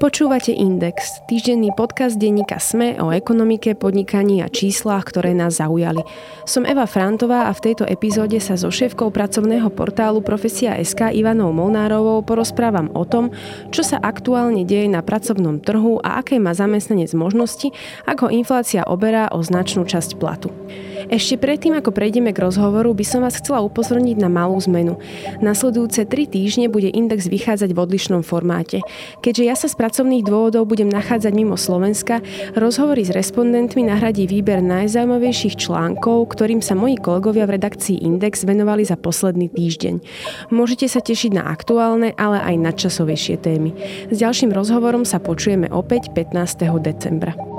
Počúvate Index, týždenný podcast denníka SME o ekonomike, podnikaní a číslach, ktoré nás zaujali. Som Eva Frantová a v tejto epizóde sa so šéfkou pracovného portálu Profesia SK Ivanou Molnárovou porozprávam o tom, čo sa aktuálne deje na pracovnom trhu a aké má zamestnanec možnosti, ako inflácia oberá o značnú časť platu. Ešte predtým, ako prejdeme k rozhovoru, by som vás chcela upozorniť na malú zmenu. Nasledujúce tri týždne bude index vychádzať v odlišnom formáte. Keďže ja sa z pracovných dôvodov budem nachádzať mimo Slovenska, rozhovory s respondentmi nahradí výber najzaujímavejších článkov, ktorým sa moji kolegovia v redakcii Index venovali za posledný týždeň. Môžete sa tešiť na aktuálne, ale aj nadčasovejšie témy. S ďalším rozhovorom sa počujeme opäť 15. decembra.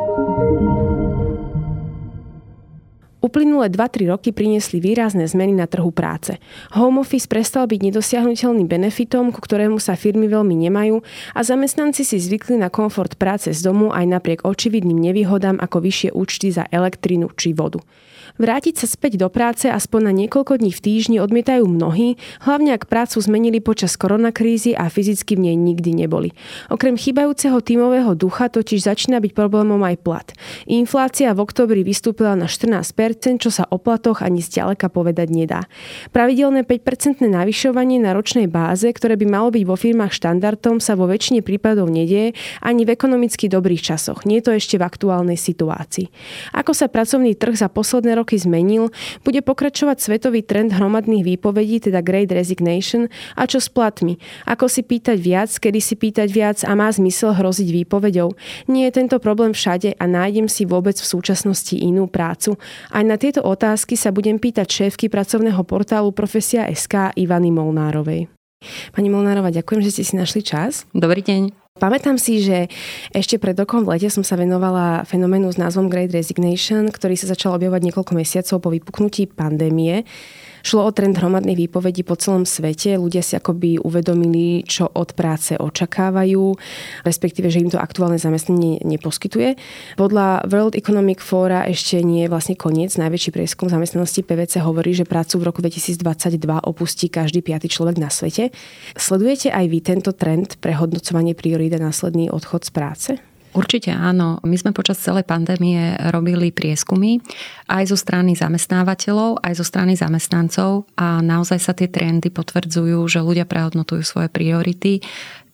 Uplynulé 2-3 roky priniesli výrazné zmeny na trhu práce. Home office prestal byť nedosiahnutelným benefitom, ku ktorému sa firmy veľmi nemajú a zamestnanci si zvykli na komfort práce z domu aj napriek očividným nevýhodám ako vyššie účty za elektrinu či vodu. Vrátiť sa späť do práce aspoň na niekoľko dní v týždni odmietajú mnohí, hlavne ak prácu zmenili počas koronakrízy a fyzicky v nej nikdy neboli. Okrem chýbajúceho tímového ducha totiž začína byť problémom aj plat. Inflácia v oktobri vystúpila na 14%, čo sa o platoch ani zďaleka povedať nedá. Pravidelné 5% navyšovanie na ročnej báze, ktoré by malo byť vo firmách štandardom, sa vo väčšine prípadov nedieje ani v ekonomicky dobrých časoch. Nie je to ešte v aktuálnej situácii. Ako sa pracovný trh za posledné roky zmenil, bude pokračovať svetový trend hromadných výpovedí, teda Great Resignation, a čo s platmi? Ako si pýtať viac, kedy si pýtať viac a má zmysel hroziť výpovedou? Nie je tento problém všade a nájdem si vôbec v súčasnosti inú prácu? Aj na tieto otázky sa budem pýtať šéfky pracovného portálu Profesia SK Ivany Molnárovej. Pani Molnárova, ďakujem, že ste si našli čas. Dobrý deň. Pamätám si, že ešte pred rokom v lete som sa venovala fenoménu s názvom Great Resignation, ktorý sa začal objavovať niekoľko mesiacov po vypuknutí pandémie. Šlo o trend hromadných výpovedí po celom svete. Ľudia si akoby uvedomili, čo od práce očakávajú, respektíve, že im to aktuálne zamestnanie neposkytuje. Podľa World Economic Fora ešte nie je vlastne koniec. Najväčší prieskum zamestnanosti PVC hovorí, že prácu v roku 2022 opustí každý piaty človek na svete. Sledujete aj vy tento trend prehodnocovanie priorít a následný odchod z práce? Určite áno. My sme počas celej pandémie robili prieskumy aj zo strany zamestnávateľov, aj zo strany zamestnancov a naozaj sa tie trendy potvrdzujú, že ľudia prehodnotujú svoje priority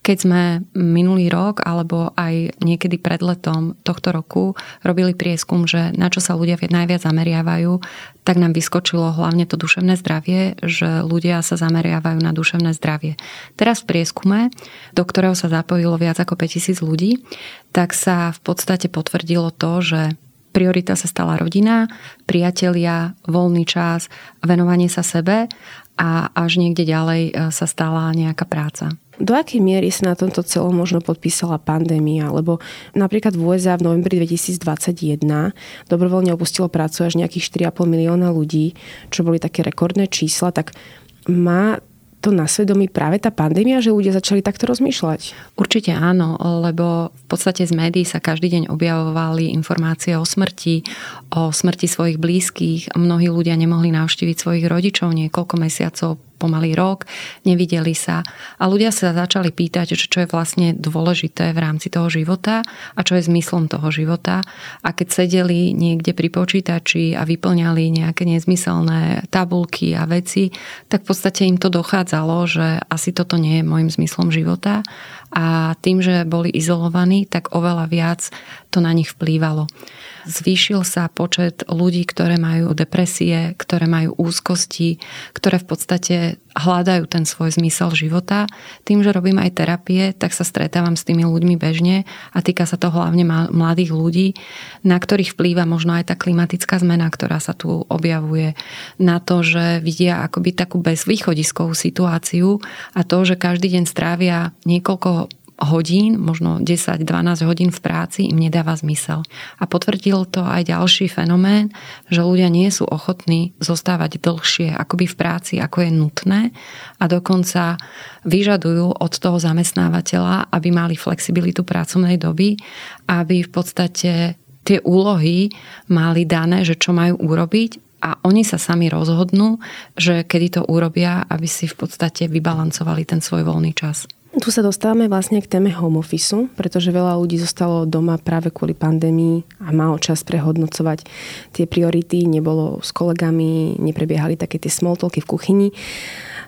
keď sme minulý rok alebo aj niekedy pred letom tohto roku robili prieskum, že na čo sa ľudia najviac zameriavajú, tak nám vyskočilo hlavne to duševné zdravie, že ľudia sa zameriavajú na duševné zdravie. Teraz v prieskume, do ktorého sa zapojilo viac ako 5000 ľudí, tak sa v podstate potvrdilo to, že priorita sa stala rodina, priatelia, voľný čas, venovanie sa sebe a až niekde ďalej e, sa stala nejaká práca. Do akej miery sa na tomto celom možno podpísala pandémia? Lebo napríklad v USA v novembri 2021 dobrovoľne opustilo prácu až nejakých 4,5 milióna ľudí, čo boli také rekordné čísla, tak má to na svedomí práve tá pandémia, že ľudia začali takto rozmýšľať? Určite áno, lebo v podstate z médií sa každý deň objavovali informácie o smrti, o smrti svojich blízkych. Mnohí ľudia nemohli navštíviť svojich rodičov niekoľko mesiacov pomaly rok, nevideli sa a ľudia sa začali pýtať, čo je vlastne dôležité v rámci toho života a čo je zmyslom toho života. A keď sedeli niekde pri počítači a vyplňali nejaké nezmyselné tabulky a veci, tak v podstate im to dochádzalo, že asi toto nie je môjim zmyslom života a tým, že boli izolovaní, tak oveľa viac to na nich vplývalo. Zvýšil sa počet ľudí, ktoré majú depresie, ktoré majú úzkosti, ktoré v podstate hľadajú ten svoj zmysel života. Tým, že robím aj terapie, tak sa stretávam s tými ľuďmi bežne a týka sa to hlavne mladých ľudí, na ktorých vplýva možno aj tá klimatická zmena, ktorá sa tu objavuje. Na to, že vidia akoby takú bezvýchodiskovú situáciu a to, že každý deň strávia niekoľko hodín, možno 10-12 hodín v práci im nedáva zmysel. A potvrdil to aj ďalší fenomén, že ľudia nie sú ochotní zostávať dlhšie akoby v práci, ako je nutné a dokonca vyžadujú od toho zamestnávateľa, aby mali flexibilitu pracovnej doby, aby v podstate tie úlohy mali dané, že čo majú urobiť a oni sa sami rozhodnú, že kedy to urobia, aby si v podstate vybalancovali ten svoj voľný čas. Tu sa dostávame vlastne k téme home office, pretože veľa ľudí zostalo doma práve kvôli pandémii a malo čas prehodnocovať tie priority, nebolo s kolegami, neprebiehali také tie smoltolky v kuchyni.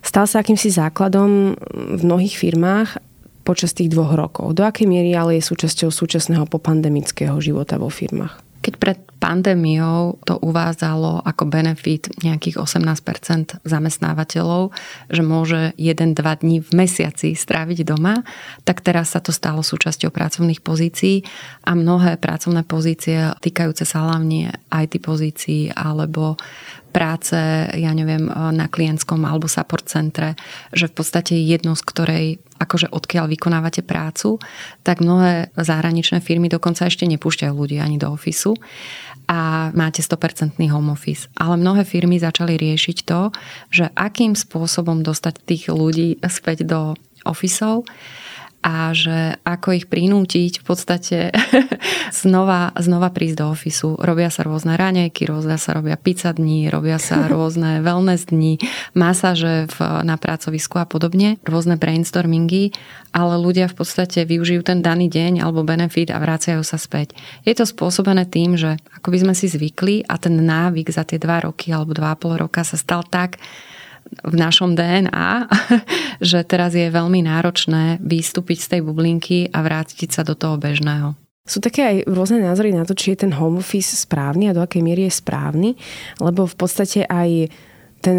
Stal sa akýmsi základom v mnohých firmách počas tých dvoch rokov. Do akej miery ale je súčasťou súčasného popandemického života vo firmách? Keď pred pandémiou to uvádzalo ako benefit nejakých 18% zamestnávateľov, že môže 1-2 dní v mesiaci stráviť doma, tak teraz sa to stalo súčasťou pracovných pozícií a mnohé pracovné pozície týkajúce sa hlavne IT pozícií alebo práce, ja neviem, na klientskom alebo support centre, že v podstate jedno z ktorej akože odkiaľ vykonávate prácu, tak mnohé zahraničné firmy dokonca ešte nepúšťajú ľudí ani do ofisu a máte 100% home office. Ale mnohé firmy začali riešiť to, že akým spôsobom dostať tých ľudí späť do ofisov a že ako ich prinútiť v podstate znova, znova prísť do ofisu. Robia sa rôzne ranejky, rôzne sa robia pizza dní, robia sa rôzne wellness dní, masáže v, na pracovisku a podobne, rôzne brainstormingy, ale ľudia v podstate využijú ten daný deň alebo benefit a vracajú sa späť. Je to spôsobené tým, že ako by sme si zvykli a ten návyk za tie dva roky alebo dva a pol roka sa stal tak v našom DNA, že teraz je veľmi náročné vystúpiť z tej bublinky a vrátiť sa do toho bežného. Sú také aj rôzne názory na to, či je ten home office správny a do akej miery je správny, lebo v podstate aj ten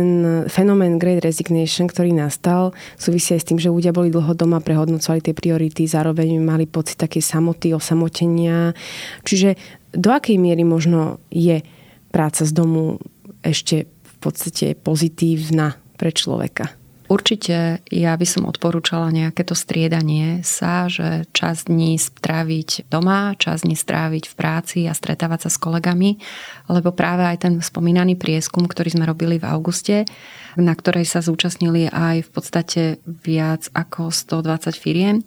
fenomén Great Resignation, ktorý nastal, súvisí aj s tým, že ľudia boli dlho doma, prehodnocovali tie priority, zároveň mali pocit takej samoty, osamotenia. Čiže do akej miery možno je práca z domu ešte podstate pozitívna pre človeka? Určite ja by som odporúčala nejaké to striedanie sa, že čas dní stráviť doma, čas dní stráviť v práci a stretávať sa s kolegami, lebo práve aj ten spomínaný prieskum, ktorý sme robili v auguste, na ktorej sa zúčastnili aj v podstate viac ako 120 firiem,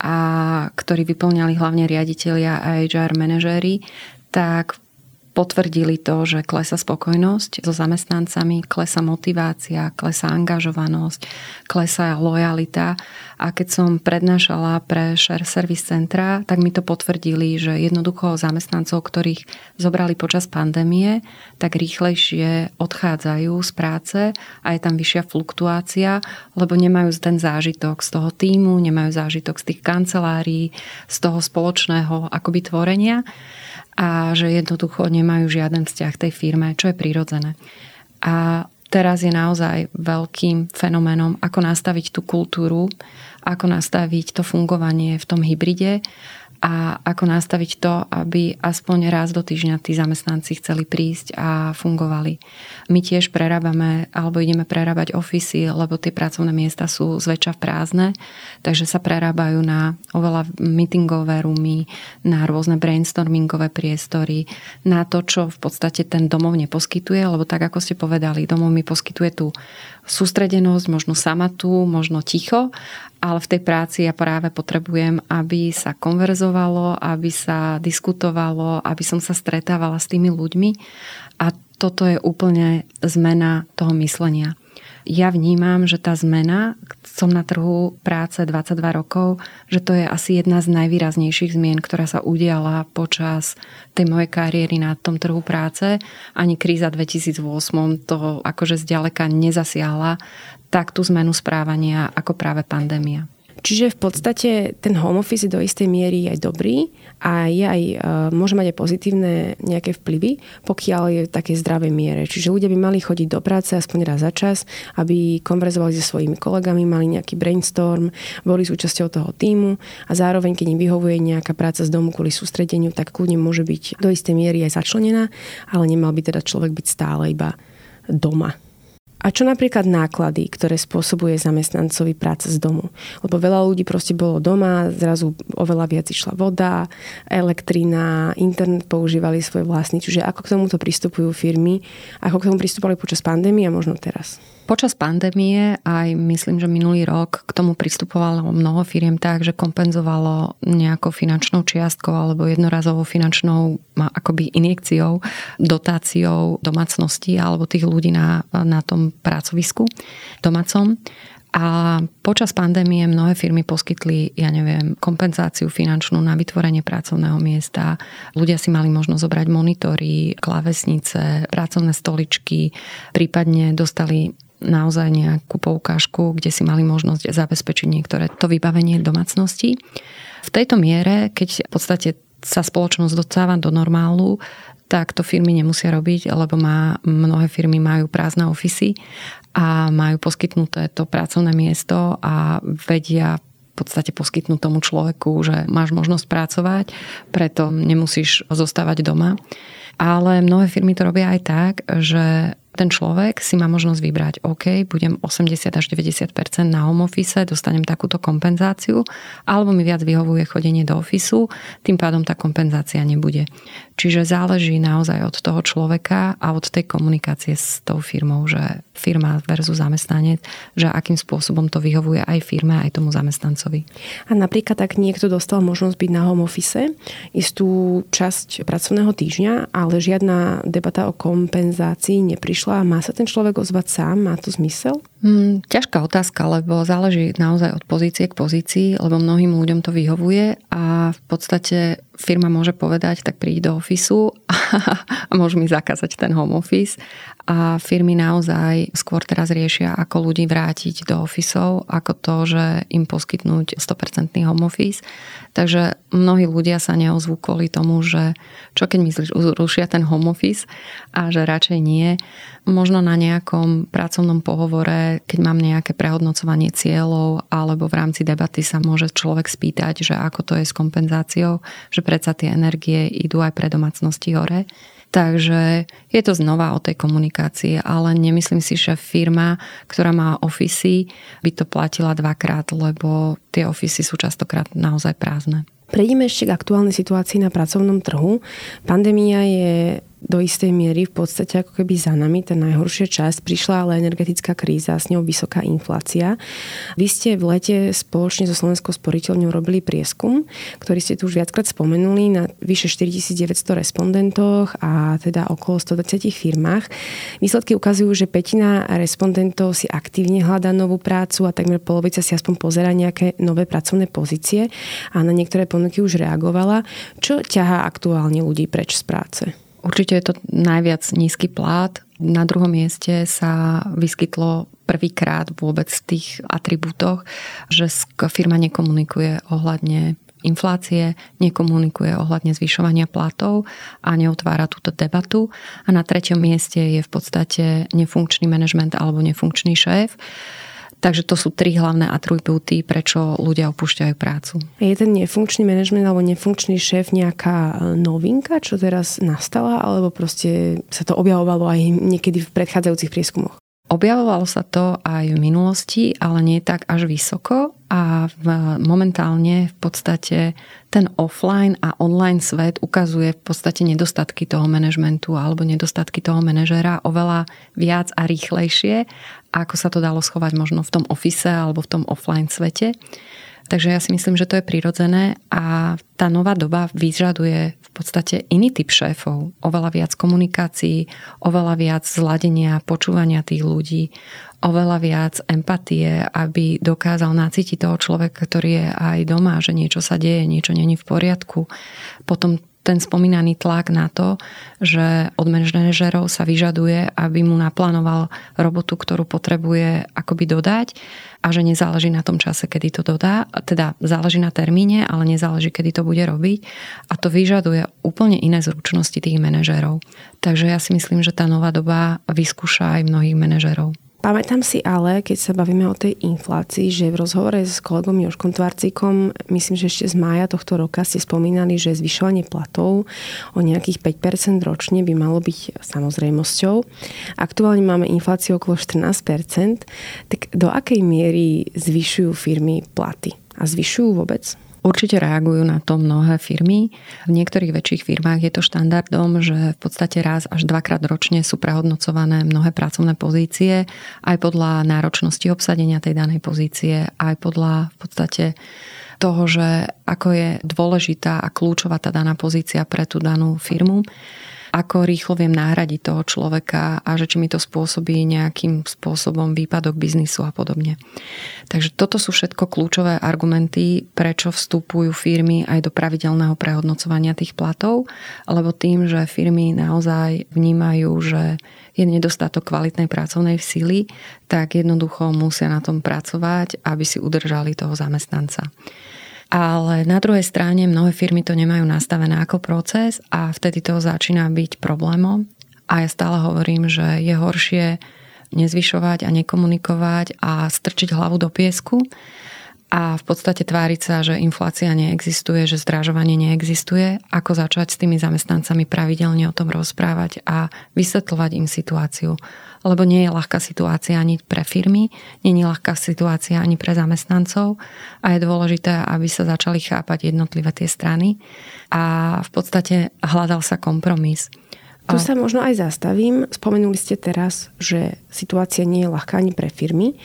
a ktorí vyplňali hlavne riaditeľia a HR manažéri, tak potvrdili to, že klesa spokojnosť so zamestnancami, klesa motivácia, klesa angažovanosť, klesa lojalita. A keď som prednášala pre Share Service Centra, tak mi to potvrdili, že jednoducho zamestnancov, ktorých zobrali počas pandémie, tak rýchlejšie odchádzajú z práce a je tam vyššia fluktuácia, lebo nemajú ten zážitok z toho týmu, nemajú zážitok z tých kancelárií, z toho spoločného akoby tvorenia a že jednoducho nemajú žiaden vzťah tej firme, čo je prirodzené. A teraz je naozaj veľkým fenoménom, ako nastaviť tú kultúru, ako nastaviť to fungovanie v tom hybride a ako nastaviť to, aby aspoň raz do týždňa tí zamestnanci chceli prísť a fungovali. My tiež prerábame alebo ideme prerábať ofisy, lebo tie pracovné miesta sú zväčša prázdne, takže sa prerábajú na oveľa meetingové roomy, na rôzne brainstormingové priestory, na to, čo v podstate ten domov neposkytuje, lebo tak ako ste povedali, domov mi poskytuje tú sústredenosť, možno samatu, možno ticho ale v tej práci ja práve potrebujem, aby sa konverzovalo, aby sa diskutovalo, aby som sa stretávala s tými ľuďmi a toto je úplne zmena toho myslenia. Ja vnímam, že tá zmena, som na trhu práce 22 rokov, že to je asi jedna z najvýraznejších zmien, ktorá sa udiala počas tej mojej kariéry na tom trhu práce. Ani kríza 2008 to akože zďaleka nezasiahla tak tú zmenu správania ako práve pandémia. Čiže v podstate ten home office je do istej miery aj dobrý a je aj, e, môže mať aj pozitívne nejaké vplyvy, pokiaľ je v takej zdravej miere. Čiže ľudia by mali chodiť do práce aspoň raz za čas, aby konverzovali so svojimi kolegami, mali nejaký brainstorm, boli súčasťou toho týmu a zároveň, keď im vyhovuje nejaká práca z domu kvôli sústredeniu, tak kľudne môže byť do istej miery aj začlenená, ale nemal by teda človek byť stále iba doma. A čo napríklad náklady, ktoré spôsobuje zamestnancovi práca z domu? Lebo veľa ľudí proste bolo doma, zrazu oveľa viac išla voda, elektrina, internet používali svoj vlastný. Čiže ako k tomuto pristupujú firmy, ako k tomu pristupovali počas pandémie a možno teraz? Počas pandémie aj myslím, že minulý rok k tomu pristupovalo mnoho firiem tak, že kompenzovalo nejakou finančnou čiastkou alebo jednorazovou finančnou akoby injekciou, dotáciou domácnosti alebo tých ľudí na, na tom pracovisku domácom. A počas pandémie mnohé firmy poskytli, ja neviem, kompenzáciu finančnú na vytvorenie pracovného miesta. Ľudia si mali možnosť zobrať monitory, klávesnice, pracovné stoličky, prípadne dostali naozaj nejakú poukážku, kde si mali možnosť zabezpečiť niektoré to vybavenie domácnosti. V tejto miere, keď v podstate sa spoločnosť docáva do normálu, tak to firmy nemusia robiť, lebo má, mnohé firmy majú prázdne ofisy a majú poskytnuté to pracovné miesto a vedia v podstate poskytnúť tomu človeku, že máš možnosť pracovať, preto nemusíš zostávať doma. Ale mnohé firmy to robia aj tak, že ten človek si má možnosť vybrať, OK, budem 80 až 90% na home office, dostanem takúto kompenzáciu, alebo mi viac vyhovuje chodenie do ofisu, tým pádom tá kompenzácia nebude. Čiže záleží naozaj od toho človeka a od tej komunikácie s tou firmou, že firma versus zamestnanec, že akým spôsobom to vyhovuje aj firme, aj tomu zamestnancovi. A napríklad, ak niekto dostal možnosť byť na home office, istú časť pracovného týždňa, ale žiadna debata o kompenzácii neprišla prišla, má sa ten človek ozvať sám? Má to zmysel? Hmm, ťažká otázka, lebo záleží naozaj od pozície k pozícii, lebo mnohým ľuďom to vyhovuje a v podstate firma môže povedať, tak príď do ofisu a môžu mi zakázať ten home office. A firmy naozaj skôr teraz riešia, ako ľudí vrátiť do ofisov, ako to, že im poskytnúť 100% home office. Takže mnohí ľudia sa neozvú kvôli tomu, že čo keď mi rušia ten home office a že radšej nie. Možno na nejakom pracovnom pohovore, keď mám nejaké prehodnocovanie cieľov alebo v rámci debaty sa môže človek spýtať, že ako to je s kompenzáciou, že predsa tie energie idú aj pre domácnosti hore. Takže je to znova o tej komunikácii, ale nemyslím si, že firma, ktorá má ofisy, by to platila dvakrát, lebo tie ofisy sú častokrát naozaj prázdne. Prejdeme ešte k aktuálnej situácii na pracovnom trhu. Pandémia je do istej miery v podstate ako keby za nami. Tá najhoršia časť prišla ale energetická kríza s ňou vysoká inflácia. Vy ste v lete spoločne so Slovenskou sporiteľňou robili prieskum, ktorý ste tu už viackrát spomenuli na vyše 4900 respondentoch a teda okolo 120 firmách. Výsledky ukazujú, že petina respondentov si aktívne hľadá novú prácu a takmer polovica si aspoň pozera nejaké nové pracovné pozície a na niektoré ponuky už reagovala. Čo ťahá aktuálne ľudí preč z práce? Určite je to najviac nízky plát. Na druhom mieste sa vyskytlo prvýkrát vôbec v tých atribútoch, že firma nekomunikuje ohľadne inflácie, nekomunikuje ohľadne zvyšovania platov a neotvára túto debatu. A na treťom mieste je v podstate nefunkčný manažment alebo nefunkčný šéf Takže to sú tri hlavné atribúty, prečo ľudia opúšťajú prácu. Je ten nefunkčný manažment alebo nefunkčný šéf nejaká e, novinka, čo teraz nastala, alebo proste sa to objavovalo aj niekedy v predchádzajúcich prieskumoch? Objavovalo sa to aj v minulosti, ale nie tak až vysoko a v, momentálne v podstate ten offline a online svet ukazuje v podstate nedostatky toho manažmentu alebo nedostatky toho manažera oveľa viac a rýchlejšie, ako sa to dalo schovať možno v tom office alebo v tom offline svete. Takže ja si myslím, že to je prirodzené a tá nová doba vyžaduje v podstate iný typ šéfov. Oveľa viac komunikácií, oveľa viac zladenia, počúvania tých ľudí, oveľa viac empatie, aby dokázal nacítiť toho človeka, ktorý je aj doma, že niečo sa deje, niečo není v poriadku. Potom ten spomínaný tlak na to, že od manažerov sa vyžaduje, aby mu naplánoval robotu, ktorú potrebuje akoby dodať a že nezáleží na tom čase, kedy to dodá. Teda záleží na termíne, ale nezáleží, kedy to bude robiť. A to vyžaduje úplne iné zručnosti tých manažerov. Takže ja si myslím, že tá nová doba vyskúša aj mnohých manažerov. Pamätám si ale, keď sa bavíme o tej inflácii, že v rozhovore s kolegom Joškom Tvarcíkom, myslím, že ešte z mája tohto roka ste spomínali, že zvyšovanie platov o nejakých 5% ročne by malo byť samozrejmosťou. Aktuálne máme infláciu okolo 14%, tak do akej miery zvyšujú firmy platy? A zvyšujú vôbec? Určite reagujú na to mnohé firmy. V niektorých väčších firmách je to štandardom, že v podstate raz až dvakrát ročne sú prehodnocované mnohé pracovné pozície, aj podľa náročnosti obsadenia tej danej pozície, aj podľa v podstate toho, že ako je dôležitá a kľúčová tá daná pozícia pre tú danú firmu. Ako rýchlo viem nahradiť toho človeka a že či mi to spôsobí nejakým spôsobom výpadok biznisu a podobne. Takže toto sú všetko kľúčové argumenty, prečo vstupujú firmy aj do pravidelného prehodnocovania tých platov, lebo tým, že firmy naozaj vnímajú, že je nedostatok kvalitnej pracovnej síly, tak jednoducho musia na tom pracovať, aby si udržali toho zamestnanca. Ale na druhej strane mnohé firmy to nemajú nastavené ako proces a vtedy to začína byť problémom. A ja stále hovorím, že je horšie nezvyšovať a nekomunikovať a strčiť hlavu do piesku a v podstate tváriť sa, že inflácia neexistuje, že zdražovanie neexistuje, ako začať s tými zamestnancami pravidelne o tom rozprávať a vysvetľovať im situáciu? Lebo nie je ľahká situácia ani pre firmy, nie je ľahká situácia ani pre zamestnancov a je dôležité, aby sa začali chápať jednotlivé tie strany. A v podstate hľadal sa kompromis. Tu sa možno aj zastavím. Spomenuli ste teraz, že situácia nie je ľahká ani pre firmy,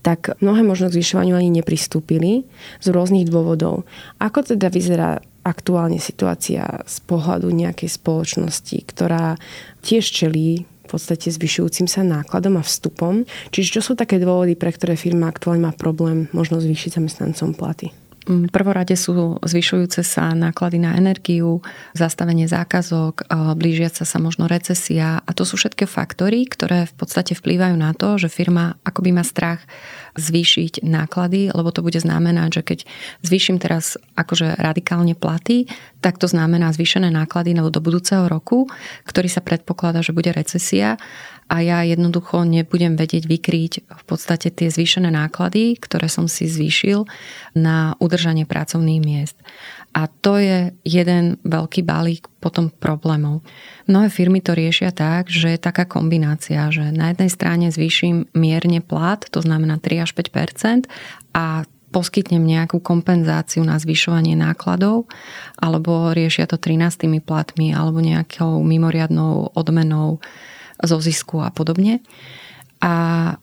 tak mnohé možno k zvyšovaniu ani nepristúpili z rôznych dôvodov. Ako teda vyzerá aktuálne situácia z pohľadu nejakej spoločnosti, ktorá tiež čelí podstate zvyšujúcim sa nákladom a vstupom. Čiže čo sú také dôvody, pre ktoré firma aktuálne má problém možno zvýšiť zamestnancom platy? Mm, prvorade sú zvyšujúce sa náklady na energiu, zastavenie zákazok, blížiaca sa možno recesia. A to sú všetky faktory, ktoré v podstate vplývajú na to, že firma akoby má strach zvýšiť náklady, lebo to bude znamenať, že keď zvýšim teraz akože radikálne platy, tak to znamená zvýšené náklady do budúceho roku, ktorý sa predpokladá, že bude recesia a ja jednoducho nebudem vedieť vykryť v podstate tie zvýšené náklady, ktoré som si zvýšil na udržanie pracovných miest. A to je jeden veľký balík potom problémov. Mnohé firmy to riešia tak, že je taká kombinácia, že na jednej strane zvýšim mierne plat, to znamená 3 až 5% a poskytnem nejakú kompenzáciu na zvyšovanie nákladov, alebo riešia to 13 platmi, alebo nejakou mimoriadnou odmenou zo zisku a podobne. A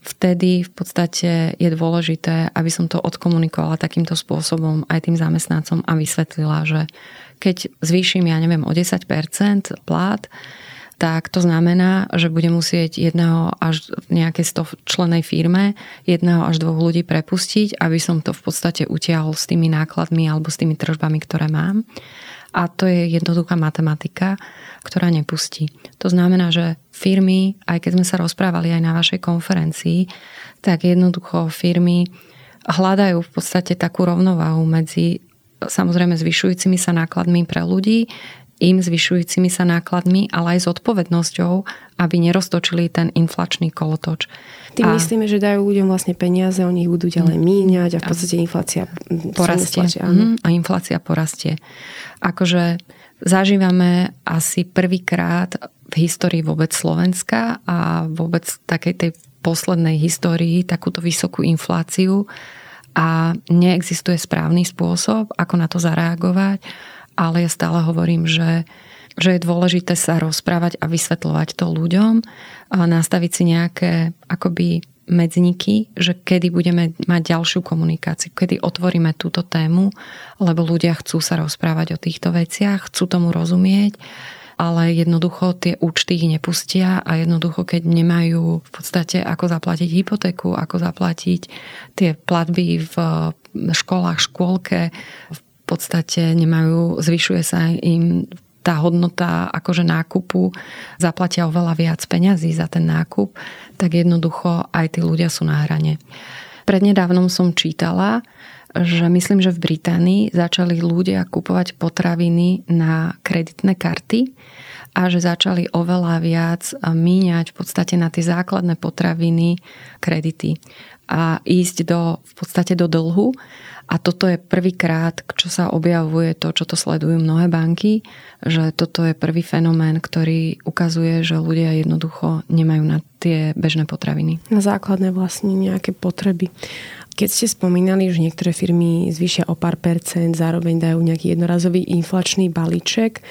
vtedy v podstate je dôležité, aby som to odkomunikovala takýmto spôsobom aj tým zamestnancom a vysvetlila, že keď zvýšim, ja neviem, o 10% plát, tak to znamená, že budem musieť jedného až v nejakej stov členej firme jedného až dvoch ľudí prepustiť, aby som to v podstate utiahol s tými nákladmi alebo s tými tržbami, ktoré mám. A to je jednoduchá matematika ktorá nepustí. To znamená, že firmy, aj keď sme sa rozprávali aj na vašej konferencii, tak jednoducho firmy hľadajú v podstate takú rovnováhu medzi samozrejme zvyšujúcimi sa nákladmi pre ľudí, im zvyšujúcimi sa nákladmi, ale aj s odpovednosťou, aby neroztočili ten inflačný kolotoč. Tým a... myslíme, že dajú ľuďom vlastne peniaze, oni ich budú ďalej mm. míňať a v podstate inflácia porastie. Mm, a inflácia porastie. Akože zažívame asi prvýkrát v histórii vôbec Slovenska a vôbec takej tej poslednej histórii takúto vysokú infláciu a neexistuje správny spôsob, ako na to zareagovať, ale ja stále hovorím, že že je dôležité sa rozprávať a vysvetľovať to ľuďom, a nastaviť si nejaké akoby medzníky, že kedy budeme mať ďalšiu komunikáciu, kedy otvoríme túto tému, lebo ľudia chcú sa rozprávať o týchto veciach, chcú tomu rozumieť, ale jednoducho tie účty ich nepustia a jednoducho, keď nemajú v podstate ako zaplatiť hypotéku, ako zaplatiť tie platby v školách, škôlke, v podstate nemajú, zvyšuje sa im tá hodnota akože nákupu zaplatia oveľa viac peňazí za ten nákup, tak jednoducho aj tí ľudia sú na hrane. Prednedávnom som čítala, že myslím, že v Británii začali ľudia kupovať potraviny na kreditné karty a že začali oveľa viac míňať v podstate na tie základné potraviny kredity a ísť do, v podstate do dlhu a toto je prvýkrát, čo sa objavuje to, čo to sledujú mnohé banky, že toto je prvý fenomén, ktorý ukazuje, že ľudia jednoducho nemajú na tie bežné potraviny. Na základné vlastne nejaké potreby. Keď ste spomínali, že niektoré firmy zvýšia o pár percent, zároveň dajú nejaký jednorazový inflačný balíček,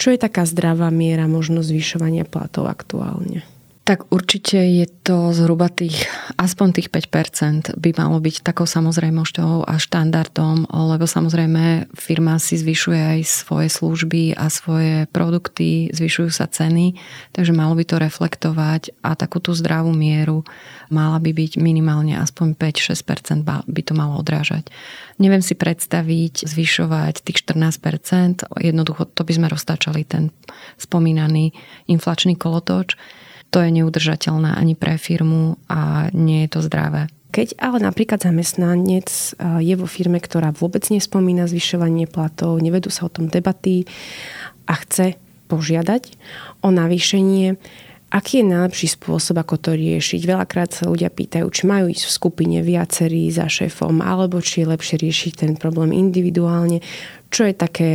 čo je taká zdravá miera možno zvyšovania platov aktuálne? Tak určite je to zhruba tých, aspoň tých 5% by malo byť takou samozrejmosťou a štandardom, lebo samozrejme firma si zvyšuje aj svoje služby a svoje produkty, zvyšujú sa ceny, takže malo by to reflektovať a takú tú zdravú mieru mala by byť minimálne aspoň 5-6% by to malo odrážať. Neviem si predstaviť zvyšovať tých 14%, jednoducho to by sme roztáčali ten spomínaný inflačný kolotoč to je neudržateľné ani pre firmu a nie je to zdravé. Keď ale napríklad zamestnanec e, je vo firme, ktorá vôbec nespomína zvyšovanie platov, nevedú sa o tom debaty a chce požiadať o navýšenie, aký je najlepší spôsob, ako to riešiť? Veľakrát sa ľudia pýtajú, či majú ísť v skupine viacerí za šéfom, alebo či je lepšie riešiť ten problém individuálne. Čo je také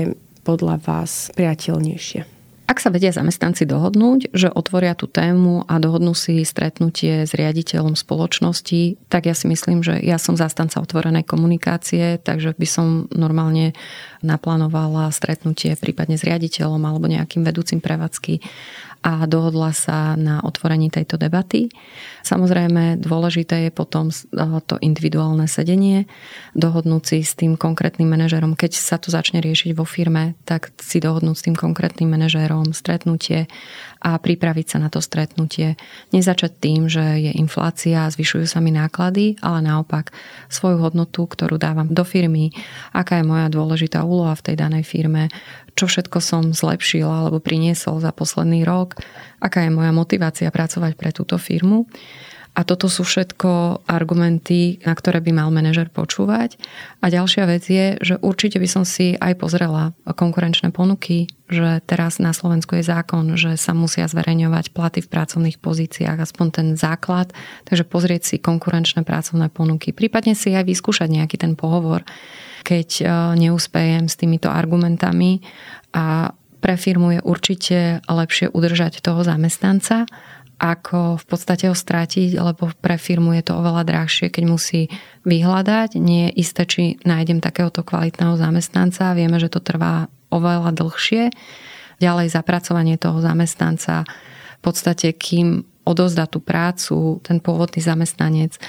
podľa vás priateľnejšie? Ak sa vedia zamestnanci dohodnúť, že otvoria tú tému a dohodnú si stretnutie s riaditeľom spoločnosti, tak ja si myslím, že ja som zastanca otvorenej komunikácie, takže by som normálne naplánovala stretnutie prípadne s riaditeľom alebo nejakým vedúcim prevádzky a dohodla sa na otvorení tejto debaty. Samozrejme, dôležité je potom to individuálne sedenie, dohodnúť si s tým konkrétnym manažerom. Keď sa to začne riešiť vo firme, tak si dohodnúť s tým konkrétnym manažerom stretnutie a pripraviť sa na to stretnutie. Nezačať tým, že je inflácia, zvyšujú sa mi náklady, ale naopak svoju hodnotu, ktorú dávam do firmy, aká je moja dôležitá úloha v tej danej firme, čo všetko som zlepšil alebo priniesol za posledný rok, aká je moja motivácia pracovať pre túto firmu. A toto sú všetko argumenty, na ktoré by mal manažer počúvať. A ďalšia vec je, že určite by som si aj pozrela konkurenčné ponuky, že teraz na Slovensku je zákon, že sa musia zverejňovať platy v pracovných pozíciách, aspoň ten základ. Takže pozrieť si konkurenčné pracovné ponuky, prípadne si aj vyskúšať nejaký ten pohovor, keď e, neúspejem s týmito argumentami a pre firmu je určite lepšie udržať toho zamestnanca ako v podstate ho strátiť, lebo pre firmu je to oveľa drahšie, keď musí vyhľadať. Nie je isté, či nájdem takéhoto kvalitného zamestnanca. Vieme, že to trvá oveľa dlhšie. Ďalej zapracovanie toho zamestnanca v podstate, kým odozdá tú prácu, ten pôvodný zamestnanec,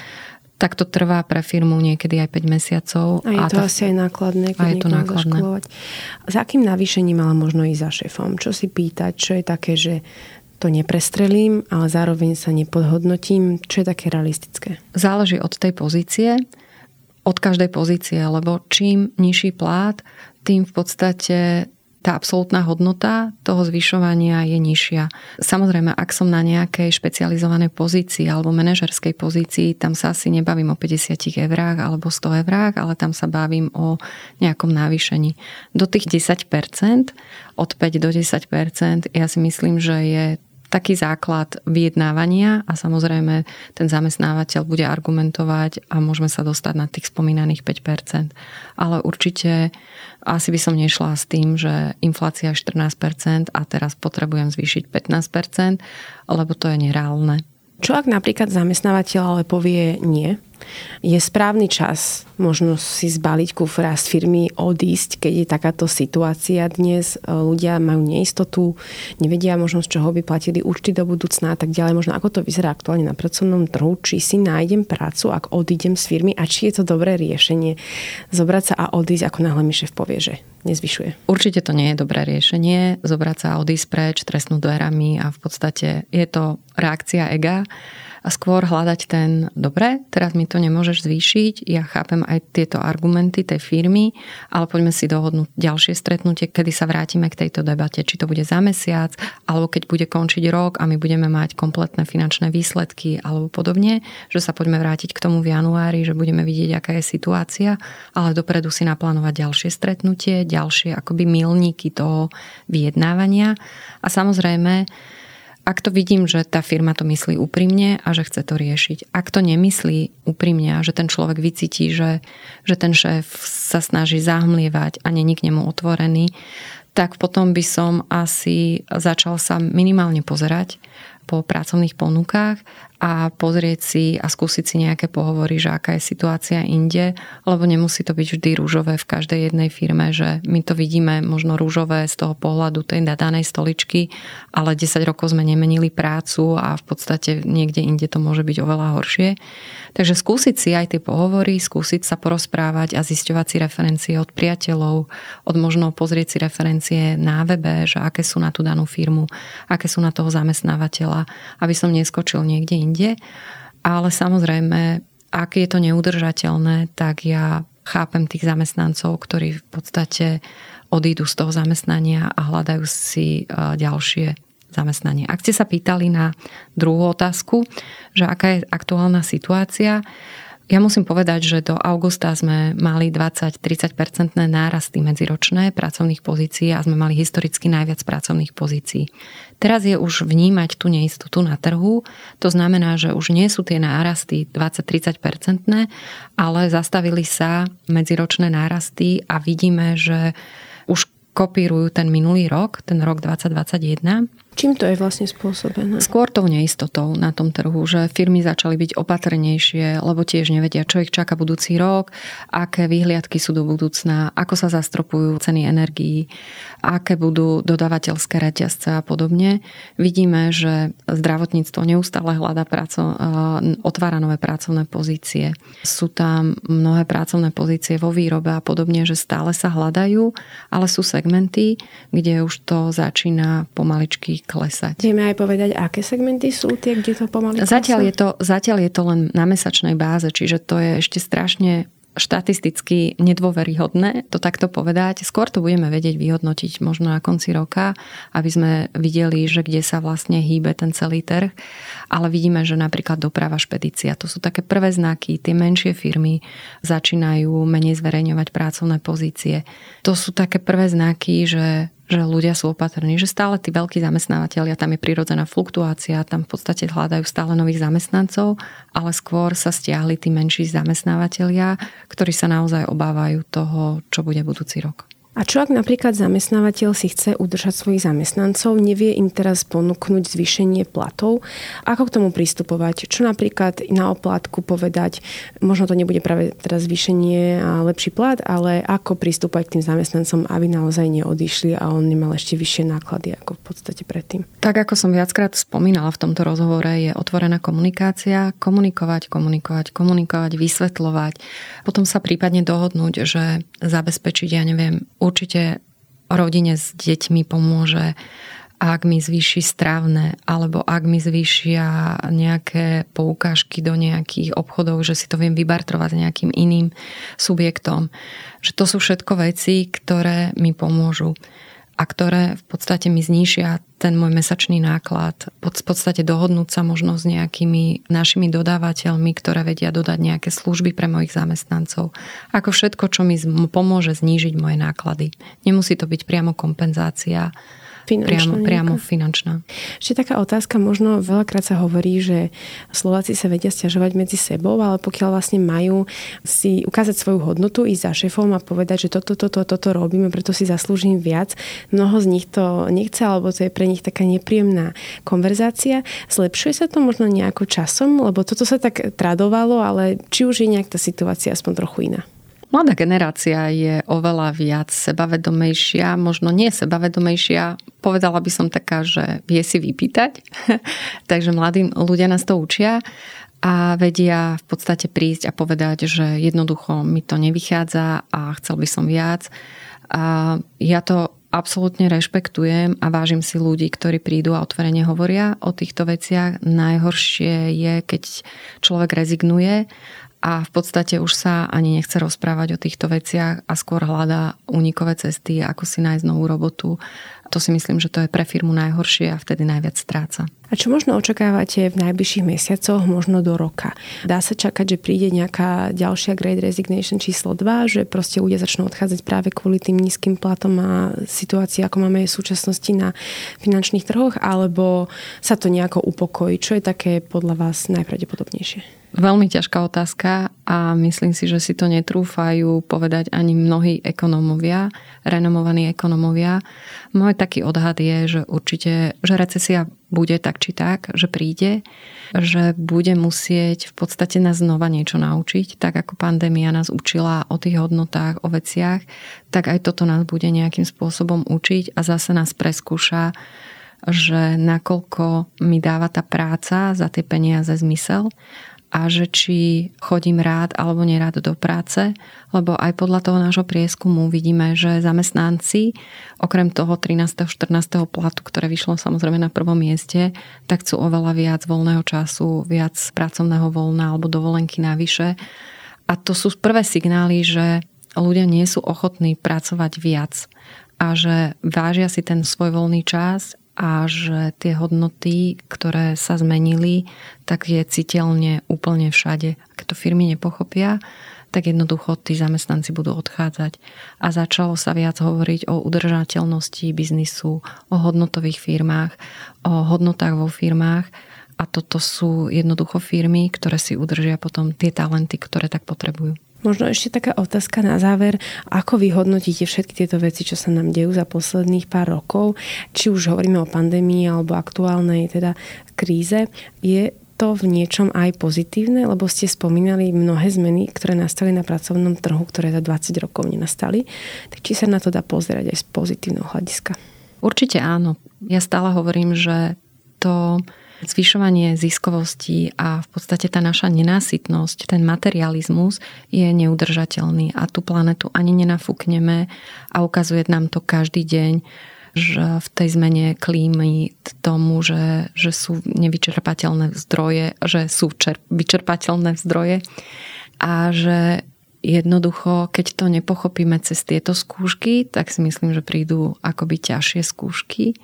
tak to trvá pre firmu niekedy aj 5 mesiacov. A je to a asi aj nákladné, keď a je to nákladné. Za akým navýšením mala možno ísť za šéfom? Čo si pýtať? Čo je také, že to neprestrelím, ale zároveň sa nepodhodnotím. Čo je také realistické? Záleží od tej pozície, od každej pozície, lebo čím nižší plát, tým v podstate tá absolútna hodnota toho zvyšovania je nižšia. Samozrejme, ak som na nejakej špecializovanej pozícii alebo manažerskej pozícii, tam sa asi nebavím o 50 eurách alebo 100 eurách, ale tam sa bavím o nejakom navýšení. Do tých 10%, od 5 do 10%, ja si myslím, že je taký základ vyjednávania a samozrejme ten zamestnávateľ bude argumentovať a môžeme sa dostať na tých spomínaných 5%. Ale určite asi by som nešla s tým, že inflácia je 14% a teraz potrebujem zvýšiť 15%, lebo to je nereálne. Čo ak napríklad zamestnávateľ ale povie nie? Je správny čas možno si zbaliť kufra z firmy, odísť, keď je takáto situácia dnes. Ľudia majú neistotu, nevedia možno z čoho by platili účty do budúcna a tak ďalej. Možno ako to vyzerá aktuálne na pracovnom trhu, či si nájdem prácu, ak odídem z firmy a či je to dobré riešenie zobrať sa a odísť, ako náhle mi šéf povie, že nezvyšuje. Určite to nie je dobré riešenie, zobrať sa a odísť preč, trestnúť dverami a v podstate je to reakcia ega a skôr hľadať ten, dobre, teraz mi to nemôžeš zvýšiť, ja chápem aj tieto argumenty tej firmy, ale poďme si dohodnúť ďalšie stretnutie, kedy sa vrátime k tejto debate, či to bude za mesiac, alebo keď bude končiť rok a my budeme mať kompletné finančné výsledky alebo podobne, že sa poďme vrátiť k tomu v januári, že budeme vidieť, aká je situácia, ale dopredu si naplánovať ďalšie stretnutie, ďalšie akoby milníky toho vyjednávania. A samozrejme ak to vidím, že tá firma to myslí úprimne a že chce to riešiť. Ak to nemyslí úprimne a že ten človek vycíti, že, že ten šéf sa snaží zahmlievať a není k nemu otvorený, tak potom by som asi začal sa minimálne pozerať po pracovných ponukách a pozrieť si a skúsiť si nejaké pohovory, že aká je situácia inde, lebo nemusí to byť vždy rúžové v každej jednej firme, že my to vidíme možno rúžové z toho pohľadu tej danej stoličky, ale 10 rokov sme nemenili prácu a v podstate niekde inde to môže byť oveľa horšie. Takže skúsiť si aj tie pohovory, skúsiť sa porozprávať a zisťovať si referencie od priateľov, od možno pozrieť si referencie na webe, že aké sú na tú danú firmu, aké sú na toho zamestnávateľa, aby som neskočil niekde inde. Ale samozrejme, ak je to neudržateľné, tak ja chápem tých zamestnancov, ktorí v podstate odídu z toho zamestnania a hľadajú si e, ďalšie zamestnanie. Ak ste sa pýtali na druhú otázku, že aká je aktuálna situácia, ja musím povedať, že do augusta sme mali 20-30% nárasty medziročné pracovných pozícií a sme mali historicky najviac pracovných pozícií. Teraz je už vnímať tú neistotu na trhu, to znamená, že už nie sú tie nárasty 20-30%, ale zastavili sa medziročné nárasty a vidíme, že už kopírujú ten minulý rok, ten rok 2021. Čím to je vlastne spôsobené? Skôr tou neistotou na tom trhu, že firmy začali byť opatrnejšie, lebo tiež nevedia, čo ich čaká budúci rok, aké výhliadky sú do budúcna, ako sa zastropujú ceny energií, aké budú dodávateľské reťazce a podobne. Vidíme, že zdravotníctvo neustále hľada praco, eh, otvára nové pracovné pozície. Sú tam mnohé pracovné pozície vo výrobe a podobne, že stále sa hľadajú, ale sú segmenty, kde už to začína pomaličky klesať. Vieme aj povedať, aké segmenty sú tie, kde to pomaly zatiaľ je to, zatiaľ je to len na mesačnej báze, čiže to je ešte strašne štatisticky nedôveryhodné to takto povedať. Skôr to budeme vedieť vyhodnotiť možno na konci roka, aby sme videli, že kde sa vlastne hýbe ten celý trh. Ale vidíme, že napríklad doprava špedícia, to sú také prvé znaky, tie menšie firmy začínajú menej zverejňovať pracovné pozície. To sú také prvé znaky, že že ľudia sú opatrní, že stále tí veľkí zamestnávateľia, tam je prirodzená fluktuácia, tam v podstate hľadajú stále nových zamestnancov, ale skôr sa stiahli tí menší zamestnávateľia, ktorí sa naozaj obávajú toho, čo bude budúci rok. A čo ak napríklad zamestnávateľ si chce udržať svojich zamestnancov, nevie im teraz ponúknuť zvýšenie platov? Ako k tomu pristupovať? Čo napríklad na oplátku povedať, možno to nebude práve teraz zvýšenie a lepší plat, ale ako pristúpať k tým zamestnancom, aby naozaj neodišli a on nemal ešte vyššie náklady ako v podstate predtým? Tak ako som viackrát spomínala v tomto rozhovore, je otvorená komunikácia, komunikovať, komunikovať, komunikovať, vysvetľovať, potom sa prípadne dohodnúť, že zabezpečiť, ja neviem, určite rodine s deťmi pomôže, ak mi zvýši stravné, alebo ak mi zvýšia nejaké poukážky do nejakých obchodov, že si to viem vybartrovať nejakým iným subjektom. Že to sú všetko veci, ktoré mi pomôžu a ktoré v podstate mi znížia ten môj mesačný náklad. V podstate dohodnúť sa možno s nejakými našimi dodávateľmi, ktoré vedia dodať nejaké služby pre mojich zamestnancov. Ako všetko, čo mi pomôže znížiť moje náklady. Nemusí to byť priamo kompenzácia Finančná priamo, priamo finančná. Ešte taká otázka, možno veľakrát sa hovorí, že Slováci sa vedia stiažovať medzi sebou, ale pokiaľ vlastne majú si ukázať svoju hodnotu, ísť za šéfom a povedať, že toto, toto, toto robíme, preto si zaslúžim viac, mnoho z nich to nechce, alebo to je pre nich taká nepríjemná konverzácia. Zlepšuje sa to možno nejako časom, lebo toto sa tak tradovalo, ale či už je nejak tá situácia aspoň trochu iná? Mladá generácia je oveľa viac sebavedomejšia, možno nie sebavedomejšia, povedala by som taká, že vie si vypýtať. Takže mladí ľudia nás to učia a vedia v podstate prísť a povedať, že jednoducho mi to nevychádza a chcel by som viac. A ja to absolútne rešpektujem a vážim si ľudí, ktorí prídu a otvorene hovoria o týchto veciach. Najhoršie je, keď človek rezignuje a v podstate už sa ani nechce rozprávať o týchto veciach a skôr hľadá unikové cesty, ako si nájsť novú robotu. To si myslím, že to je pre firmu najhoršie a vtedy najviac stráca. A čo možno očakávate v najbližších mesiacoch, možno do roka? Dá sa čakať, že príde nejaká ďalšia Great Resignation číslo 2, že proste ľudia začnú odchádzať práve kvôli tým nízkym platom a situácii, ako máme v súčasnosti na finančných trhoch, alebo sa to nejako upokojí? Čo je také podľa vás najpravdepodobnejšie? Veľmi ťažká otázka a myslím si, že si to netrúfajú povedať ani mnohí ekonómovia, renomovaní ekonómovia. Môj taký odhad je, že určite, že recesia bude tak či tak, že príde, že bude musieť v podstate nás znova niečo naučiť, tak ako pandémia nás učila o tých hodnotách, o veciach, tak aj toto nás bude nejakým spôsobom učiť a zase nás preskúša, že nakoľko mi dáva tá práca za tie peniaze zmysel a že či chodím rád alebo nerád do práce, lebo aj podľa toho nášho prieskumu vidíme, že zamestnanci, okrem toho 13. 14. platu, ktoré vyšlo samozrejme na prvom mieste, tak chcú oveľa viac voľného času, viac pracovného voľna alebo dovolenky navyše. A to sú prvé signály, že ľudia nie sú ochotní pracovať viac a že vážia si ten svoj voľný čas a že tie hodnoty, ktoré sa zmenili, tak je citeľne úplne všade. Keď to firmy nepochopia, tak jednoducho tí zamestnanci budú odchádzať. A začalo sa viac hovoriť o udržateľnosti biznisu, o hodnotových firmách, o hodnotách vo firmách. A toto sú jednoducho firmy, ktoré si udržia potom tie talenty, ktoré tak potrebujú. Možno ešte taká otázka na záver. Ako vy hodnotíte všetky tieto veci, čo sa nám dejú za posledných pár rokov? Či už hovoríme o pandémii alebo aktuálnej teda kríze. Je to v niečom aj pozitívne, lebo ste spomínali mnohé zmeny, ktoré nastali na pracovnom trhu, ktoré za 20 rokov nenastali. Tak či sa na to dá pozerať aj z pozitívneho hľadiska? Určite áno. Ja stále hovorím, že to zvyšovanie ziskovosti a v podstate tá naša nenásytnosť, ten materializmus je neudržateľný. A tú planetu ani nenafúkneme a ukazuje nám to každý deň, že v tej zmene klímy tomu, že, že sú nevyčerpateľné zdroje, že sú čer, vyčerpateľné zdroje a že jednoducho, keď to nepochopíme cez tieto skúšky, tak si myslím, že prídu akoby ťažšie skúšky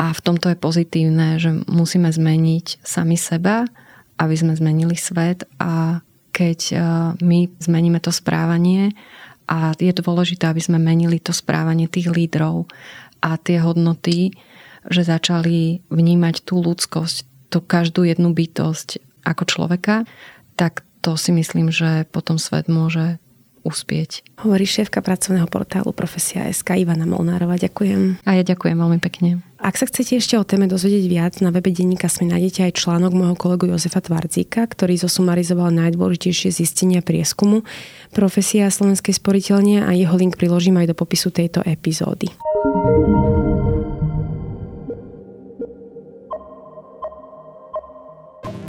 a v tomto je pozitívne, že musíme zmeniť sami seba, aby sme zmenili svet a keď e, my zmeníme to správanie a je dôležité, aby sme menili to správanie tých lídrov a tie hodnoty, že začali vnímať tú ľudskosť, tú každú jednu bytosť ako človeka, tak to si myslím, že potom svet môže uspieť. Hovorí šéfka pracovného portálu Profesia SK Ivana Molnárova. Ďakujem. A ja ďakujem veľmi pekne. Ak sa chcete ešte o téme dozvedieť viac, na webe denníka sme nájdete aj článok môjho kolegu Jozefa Tvardzíka, ktorý zosumarizoval najdôležitejšie zistenia prieskumu Profesia Slovenskej sporiteľne a jeho link priložím aj do popisu tejto epizódy.